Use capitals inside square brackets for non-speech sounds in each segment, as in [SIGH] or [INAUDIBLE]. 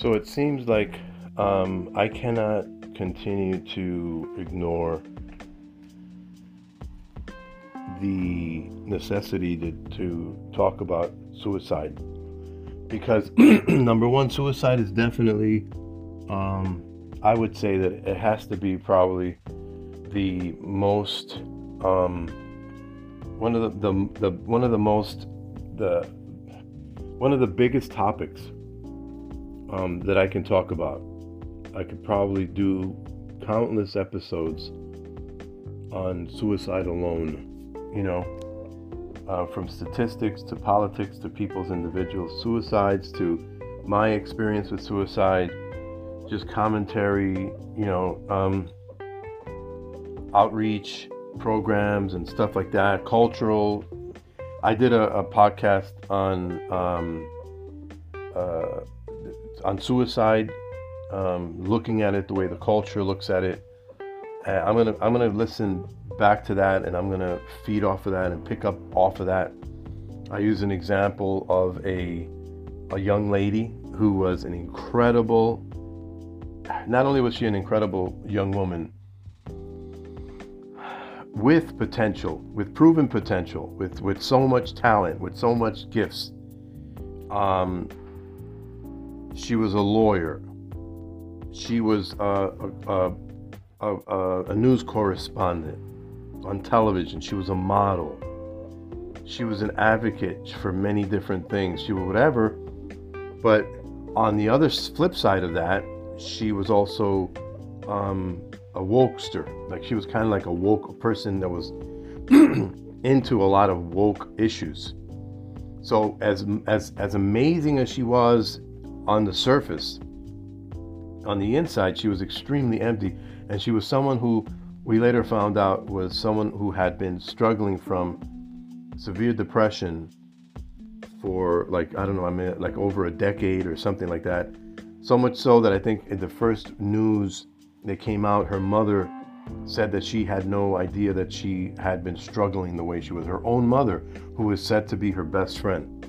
So it seems like um, I cannot continue to ignore the necessity to, to talk about suicide. Because [CLEARS THROAT] number one suicide is definitely um, i would say that it has to be probably the most um, one of the, the, the one of the most the one of the biggest topics um, that I can talk about. I could probably do countless episodes on suicide alone. You know, uh, from statistics to politics to people's individual suicides to my experience with suicide, just commentary. You know, um, outreach programs and stuff like that, cultural. I did a, a podcast on um, uh, on suicide, um, looking at it the way the culture looks at it. Uh, I'm gonna I'm gonna listen back to that and I'm gonna feed off of that and pick up off of that. I use an example of a a young lady who was an incredible. Not only was she an incredible young woman, with potential, with proven potential, with with so much talent, with so much gifts. Um, she was a lawyer. She was a, a, a, a news correspondent on television. She was a model. She was an advocate for many different things. She was whatever. But on the other flip side of that, she was also um, a wokester. Like she was kind of like a woke person that was [CLEARS THROAT] into a lot of woke issues. So as as as amazing as she was on the surface, on the inside she was extremely empty, and she was someone who we later found out was someone who had been struggling from severe depression for like I don't know, I mean like over a decade or something like that. So much so that I think in the first news that came out, her mother said that she had no idea that she had been struggling the way she was. Her own mother, who was said to be her best friend,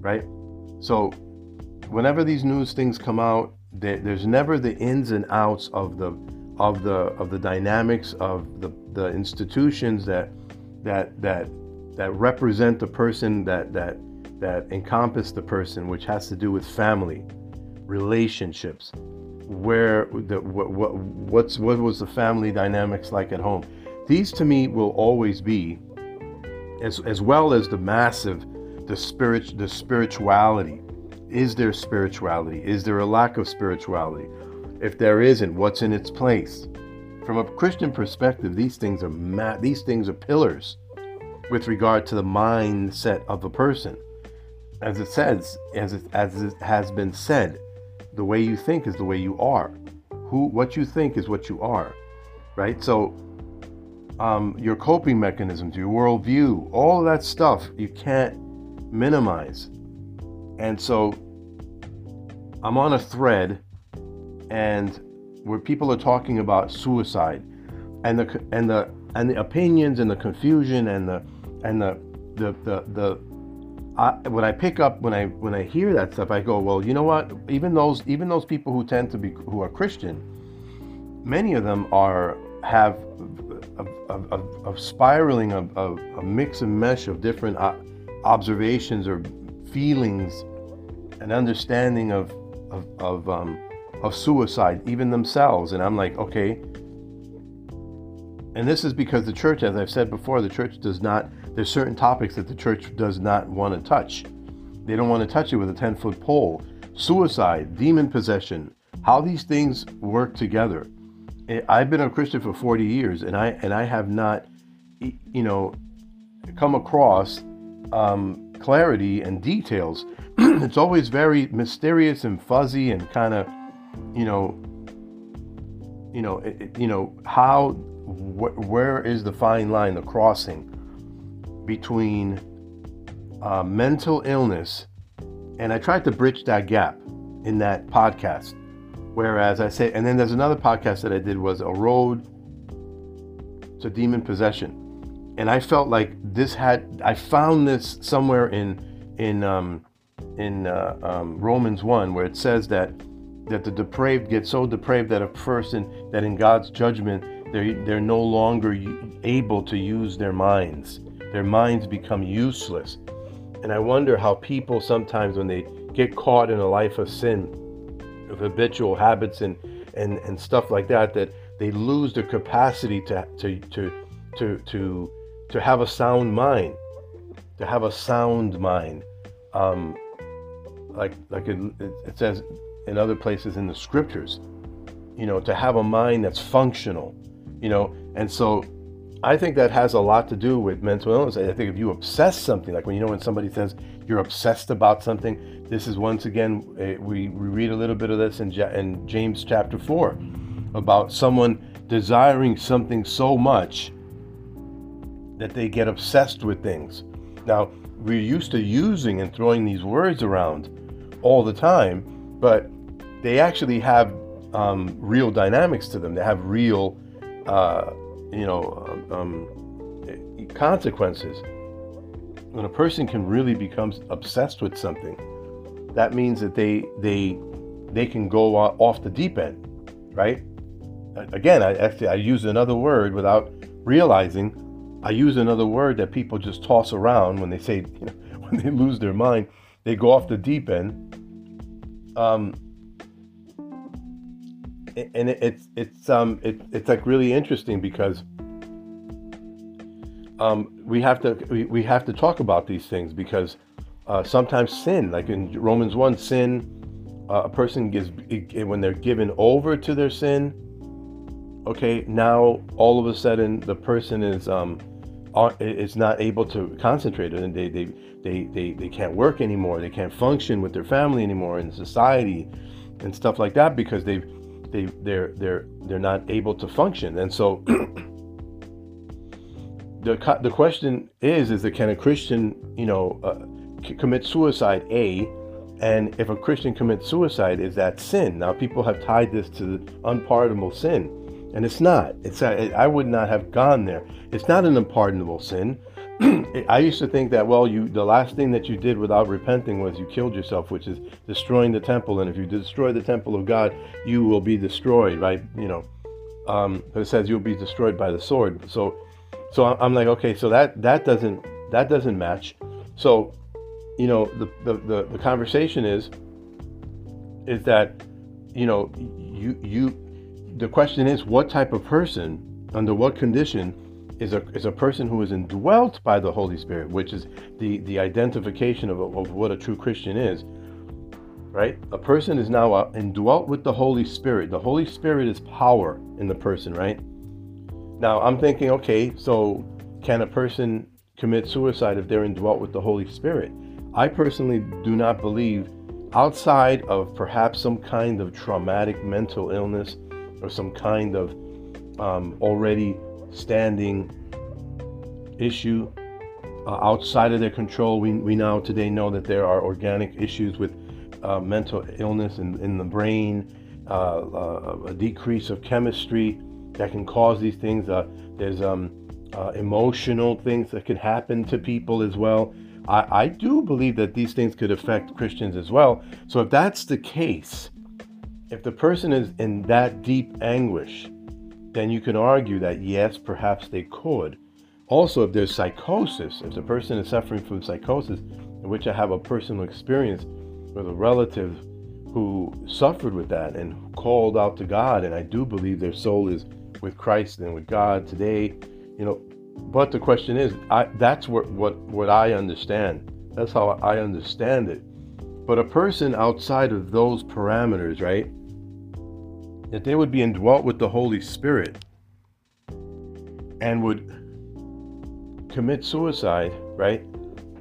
right? So, whenever these news things come out, there's never the ins and outs of the of the of the dynamics of the the institutions that that that that represent the person that that that encompass the person, which has to do with family, relationships, where the what, what what's what was the family dynamics like at home. These to me will always be as as well as the massive the spirit the spirituality is there spirituality is there a lack of spirituality if there isn't what's in its place from a christian perspective these things are ma- these things are pillars with regard to the mindset of a person as it says as it, as it has been said the way you think is the way you are. Who, what you think is what you are, right? So, um, your coping mechanisms, your worldview, all that stuff you can't minimize. And so, I'm on a thread, and where people are talking about suicide, and the and the and the opinions and the confusion and the and the the the, the I, when I pick up when I when I hear that stuff, I go, well, you know what? Even those even those people who tend to be who are Christian, many of them are have a, a, a, a spiraling of a, mix and mesh of different uh, observations or feelings and understanding of of of, um, of suicide, even themselves. And I'm like, okay. And this is because the church, as I've said before, the church does not there's certain topics that the church does not want to touch. They don't want to touch it with a 10 foot pole. Suicide, demon possession, how these things work together. I've been a Christian for 40 years and I and I have not you know come across um, clarity and details. [CLEARS THROAT] it's always very mysterious and fuzzy and kind of you know you know it, you know how wh- where is the fine line the crossing between uh, mental illness, and I tried to bridge that gap in that podcast. Whereas I say, and then there's another podcast that I did was a road to demon possession, and I felt like this had I found this somewhere in in um, in uh, um, Romans one where it says that that the depraved get so depraved that a person that in God's judgment they're, they're no longer able to use their minds. Their minds become useless. And I wonder how people sometimes, when they get caught in a life of sin, of habitual habits and, and, and stuff like that, that they lose their capacity to, to, to, to, to, to have a sound mind, to have a sound mind. Um, like like it, it says in other places in the scriptures, you know, to have a mind that's functional, you know, and so I think that has a lot to do with mental illness. I think if you obsess something, like when you know when somebody says you're obsessed about something, this is once again uh, we, we read a little bit of this in, in James chapter four about someone desiring something so much that they get obsessed with things. Now we're used to using and throwing these words around all the time, but they actually have um, real dynamics to them. They have real, uh, you know, um, um, consequences. When a person can really become obsessed with something, that means that they they they can go off the deep end, right? Again, I actually I use another word without realizing. I use another word that people just toss around when they say, you [LAUGHS] know, when they lose their mind, they go off the deep end. Um, and it, it's it's um it, it's like really interesting because um we have to we, we have to talk about these things because uh, sometimes sin like in Romans one sin uh, a person gives when they're given over to their sin okay now all of a sudden the person is um is not able to concentrate and they they, they they they can't work anymore they can't function with their family anymore in society and stuff like that because they've they they're they're they're not able to function. And so [CLEARS THROAT] the the question is is that can a christian you know uh, commit suicide a and if a christian commits suicide is that sin? Now people have tied this to the unpardonable sin and it's not it's i would not have gone there it's not an unpardonable sin [CLEARS THROAT] I used to think that well, you the last thing that you did without repenting was you killed yourself, which is destroying the temple. And if you destroy the temple of God, you will be destroyed, right? You know, um, it says you'll be destroyed by the sword. So, so I'm like, okay, so that that doesn't that doesn't match. So, you know, the the the, the conversation is is that you know you you the question is what type of person under what condition is a, is a person who is indwelt by the Holy Spirit, which is the, the identification of, of what a true Christian is. Right? A person is now uh, indwelt with the Holy Spirit. The Holy Spirit is power in the person, right? Now, I'm thinking, okay, so can a person commit suicide if they're indwelt with the Holy Spirit? I personally do not believe, outside of perhaps some kind of traumatic mental illness or some kind of um, already standing issue uh, outside of their control. We, we now today know that there are organic issues with uh, mental illness in, in the brain, uh, uh a decrease of chemistry that can cause these things. Uh, there's um, uh, emotional things that can happen to people as well. I, I do believe that these things could affect Christians as well. So if that's the case, if the person is in that deep anguish, then you can argue that yes, perhaps they could. Also, if there's psychosis, if the person is suffering from psychosis, in which I have a personal experience with a relative who suffered with that and called out to God, and I do believe their soul is with Christ and with God today, you know. But the question is, I, that's what, what what I understand. That's how I understand it. But a person outside of those parameters, right? That they would be indwelt with the Holy Spirit and would commit suicide, right?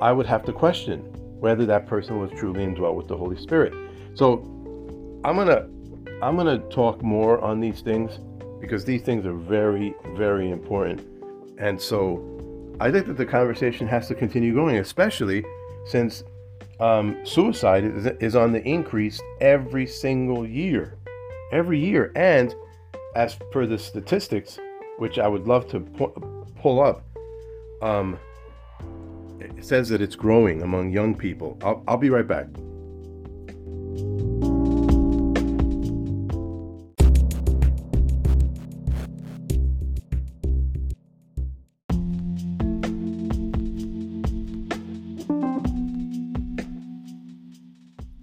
I would have to question whether that person was truly indwelt with the Holy Spirit. So I'm gonna I'm gonna talk more on these things because these things are very, very important. And so I think that the conversation has to continue going, especially since um, suicide is, is on the increase every single year every year. And as per the statistics, which I would love to pu- pull up, um, it says that it's growing among young people. I'll, I'll be right back.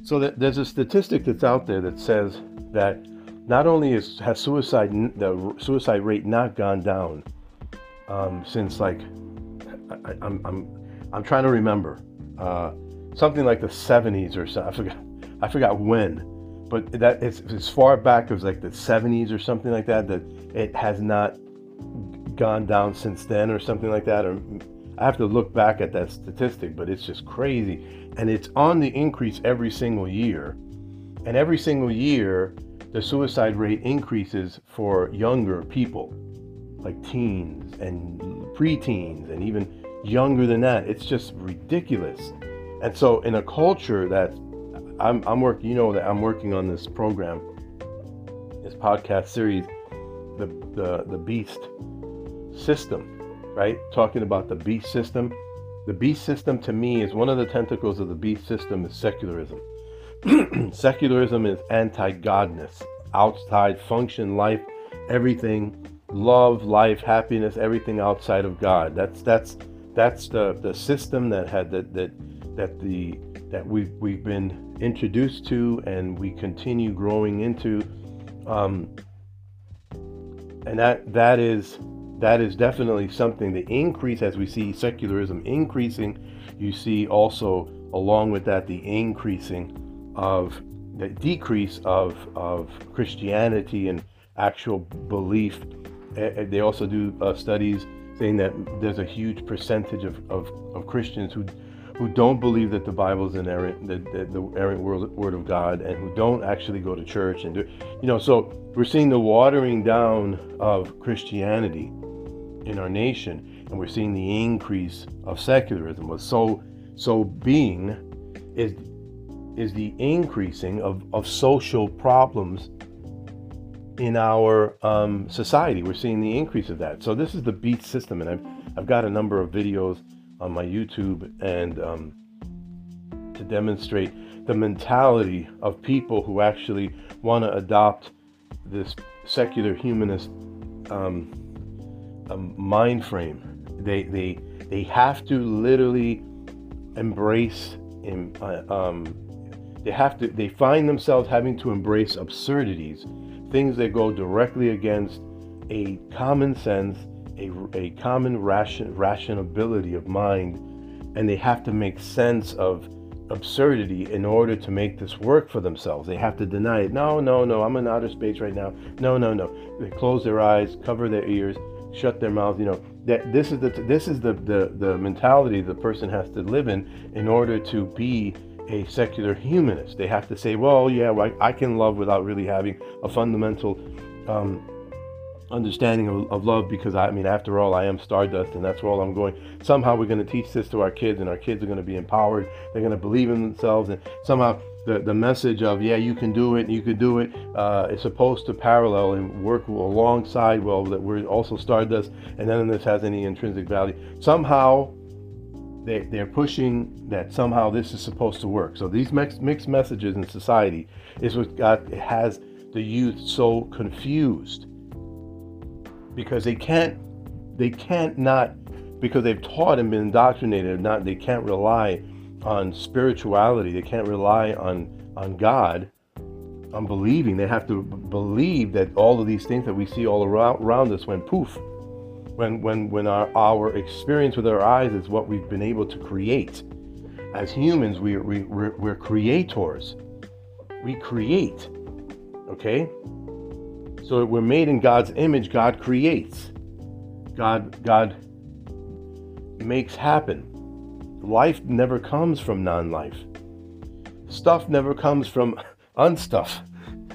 So there's a statistic that's out there that says that not only is, has suicide the suicide rate not gone down um, since like I, am I'm, I'm I'm trying to remember uh, something like the 70s or so I forgot I forgot when but that it's as far back as like the 70s or something like that that it has not gone down since then or something like that or I have to look back at that statistic but it's just crazy. And it's on the increase every single year. And every single year the suicide rate increases for younger people, like teens and preteens, and even younger than that. It's just ridiculous. And so, in a culture that I'm, I'm working, you know, that I'm working on this program, this podcast series, the the the beast system, right? Talking about the beast system. The beast system to me is one of the tentacles of the beast system is secularism. [CLEARS THROAT] Secularism is anti godness, outside function, life, everything, love, life, happiness, everything outside of God. That's that's that's the, the system that had that that that the that we've we've been introduced to and we continue growing into. Um, and that that is that is definitely something the increase as we see secularism increasing you see also along with that the increasing of the decrease of, of Christianity and actual belief. They also do uh, studies saying that there's a huge percentage of, of, of, Christians who who don't believe that the Bible is inerrant, the, the, the errant word, word of God, and who don't actually go to church and do, you know. So we're seeing the watering down of Christianity in our nation, and we're seeing the increase of secularism. So so being is is the increasing of, of social problems in our um, society. We're seeing the increase of that. So this is the beast system, and I've I've got a number of videos on my YouTube and um, to demonstrate the mentality of people who actually want to adopt this secular humanist um, um, mind frame. They they they have to literally embrace in, uh, um, they have to they find themselves having to embrace absurdities, things that go directly against a common sense, a, a common ration, rationability of mind, and they have to make sense of absurdity in order to make this work for themselves. They have to deny it. No, no, no, I'm in outer space right now. No, no, no. They close their eyes, cover their ears, shut their mouths. You know that this is the this is the the, the mentality the person has to live in in order to be a secular humanist. They have to say, well, yeah, well, I, can love without really having a fundamental um, understanding of, of, love because I mean, after all, I am stardust and that's where all I'm going. Somehow we're going to teach this to our kids and our kids are going to be empowered. They're going to believe in themselves and somehow the, the message of, yeah, you can do it, you can do it, uh, is supposed to parallel and work alongside, well, that we're also stardust and none of this has any intrinsic value. Somehow they, they're pushing that somehow this is supposed to work. So these mixed, mixed messages in society is what got has the youth so confused. Because they can't they can't not because they've taught and been indoctrinated not they can't rely on spirituality they can't rely on on God on believing. They have to believe that all of these things that we see all around, around us went poof when when when our, our experience with our eyes is what we've been able to create. As humans we, we we're, we're creators. We create okay? So we're made in god's image god creates. God god makes happen. Life never comes from non-life. Stuff never comes from [LAUGHS] unstuff.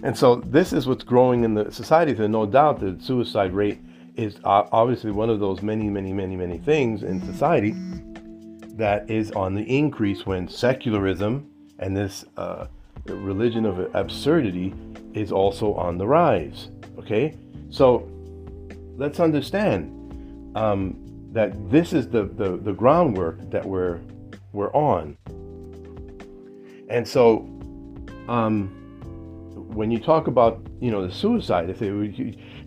And so this is what's growing in the society. There's no doubt the suicide rate is obviously one of those many, many, many, many things in society that is on the increase when secularism and this uh, religion of absurdity is also on the rise. Okay, so let's understand um, that this is the, the the groundwork that we're we're on, and so um, when you talk about you know the suicide, if they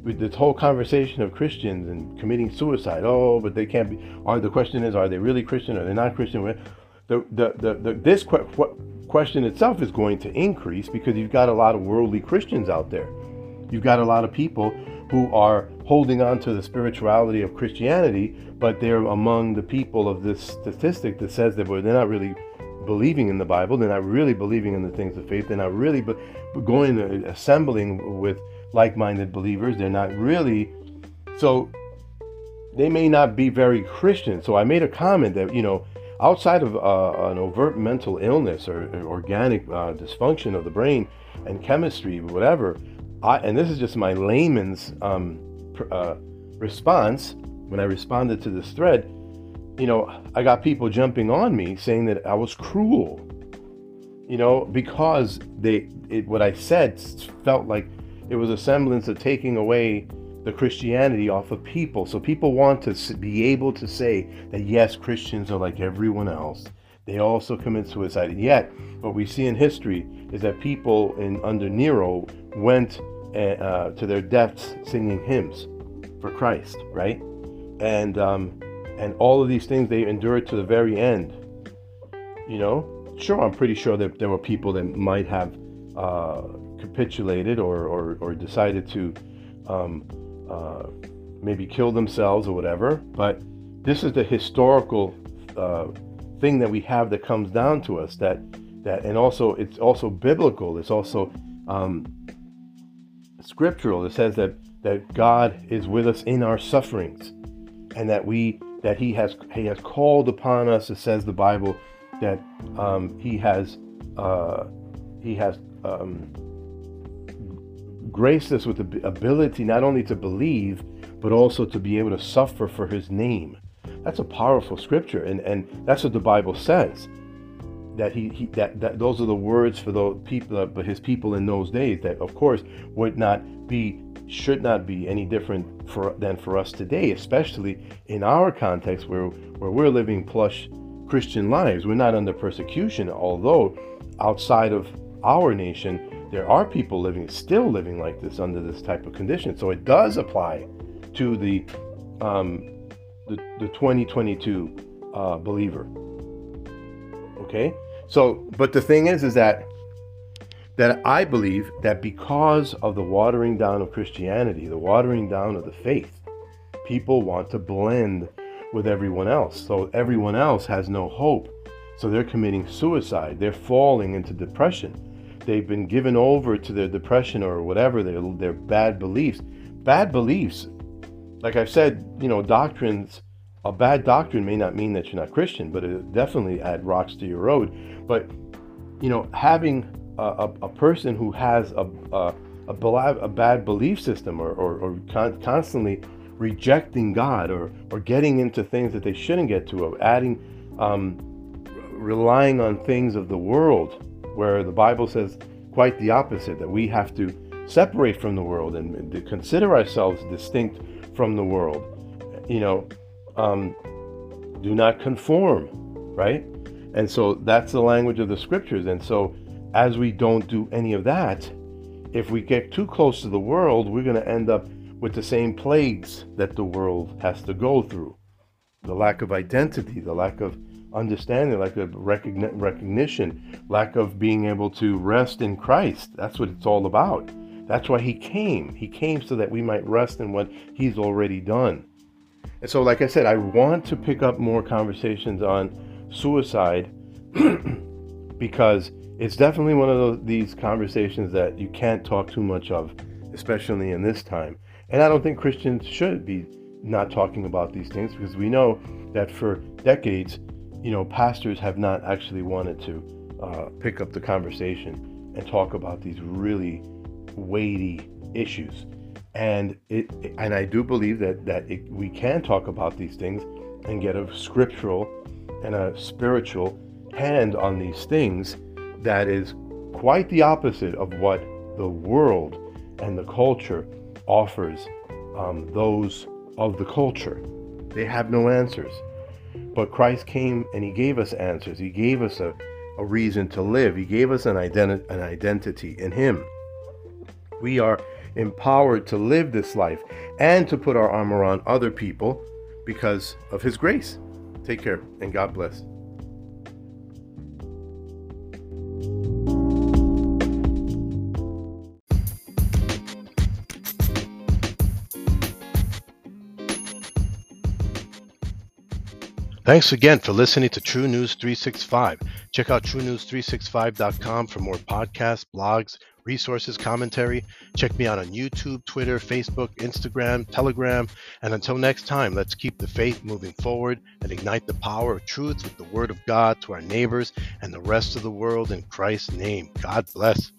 with this whole conversation of Christians and committing suicide. Oh, but they can't be. Are the question is, are they really Christian? Are they not Christian? The the the, the this que- question itself is going to increase because you've got a lot of worldly Christians out there. You've got a lot of people who are holding on to the spirituality of Christianity, but they're among the people of this statistic that says that well, they're not really believing in the Bible, they're not really believing in the things of faith, they're not really going to assembling with like-minded believers, they're not really so they may not be very Christian. So I made a comment that you know outside of uh, an overt mental illness or, organic uh, dysfunction of the brain and chemistry, whatever, I, and this is just my layman's um, uh, response when I responded to this thread. You know, I got people jumping on me saying that I was cruel. You know, because they it, what I said felt like it was a semblance of taking away the Christianity off of people. So people want to be able to say that yes, Christians are like everyone else. They also commit suicide. And yet, what we see in history is that people in under Nero went uh, to their deaths singing hymns for Christ, right? And um, and all of these things they endured to the very end. You know, sure, I'm pretty sure that there were people that might have uh, capitulated or, or, or decided to um, uh, maybe kill themselves or whatever. But this is the historical uh, thing that we have that comes down to us. That that and also it's also biblical. It's also um, scriptural. It says that that God is with us in our sufferings, and that we that He has He has called upon us. It says the Bible that um, He has uh, He has um, graced us with the ability not only to believe, but also to be able to suffer for his name. That's a powerful scripture, and, and that's what the Bible says. That he, he that, that those are the words for the people, uh, but his people in those days. That of course would not be, should not be any different for than for us today, especially in our context where where we're living plush Christian lives. We're not under persecution, although outside of our nation there are people living still living like this under this type of condition. So it does apply to the um, the, the 2022 uh, believer. Okay, so but the thing is, is that that I believe that because of the watering down of Christianity, the watering down of the faith, people want to blend with everyone else. So everyone else has no hope. So they're committing suicide. They're falling into depression they've been given over to their depression or whatever their their bad beliefs. Bad beliefs, like I've said, you know, doctrines. A bad doctrine may not mean that you're not Christian, but it definitely add rocks to your road. But you know, having a, a, a person who has a a, a, bad belief system or, or, or con- constantly rejecting God or, or getting into things that they shouldn't get to, or adding, um, relying on things of the world where the Bible says quite the opposite that we have to separate from the world and, consider ourselves distinct from the world. You know, um, do not conform, right? And so that's the language of the scriptures. And so, as we don't do any of that, if we get too close to the world, we're going to end up with the same plagues that the world has to go through the lack of identity, the lack of understanding, lack of recogni- recognition, lack of being able to rest in Christ. That's what it's all about. That's why He came. He came so that we might rest in what He's already done. And so, like I said, I want to pick up more conversations on suicide [CLEARS THROAT] because it's definitely one of those, these conversations that you can't talk too much of, especially in this time. And I don't think Christians should be not talking about these things because we know that for decades you know, pastors have not actually wanted to uh, pick up the conversation and talk about these really weighty issues. And it, and I do believe that that it, we can talk about these things and get a scriptural and a spiritual hand on these things that is quite the opposite of what the world and the culture offers um, those of the culture. They have no answers. But Christ came and He gave us answers. He gave us a, a reason to live. He gave us an, identi- an identity in Him. We are empowered to live this life and to put our armor on other people because of His grace. Take care and God bless. Thanks again for listening to True News 365. Check out truenews365.com for more podcasts, blogs, resources, commentary. Check me out on YouTube, Twitter, Facebook, Instagram, Telegram. And until next time, let's keep the faith moving forward and ignite the power of truth with the Word of God to our neighbors and the rest of the world in Christ's name. God bless.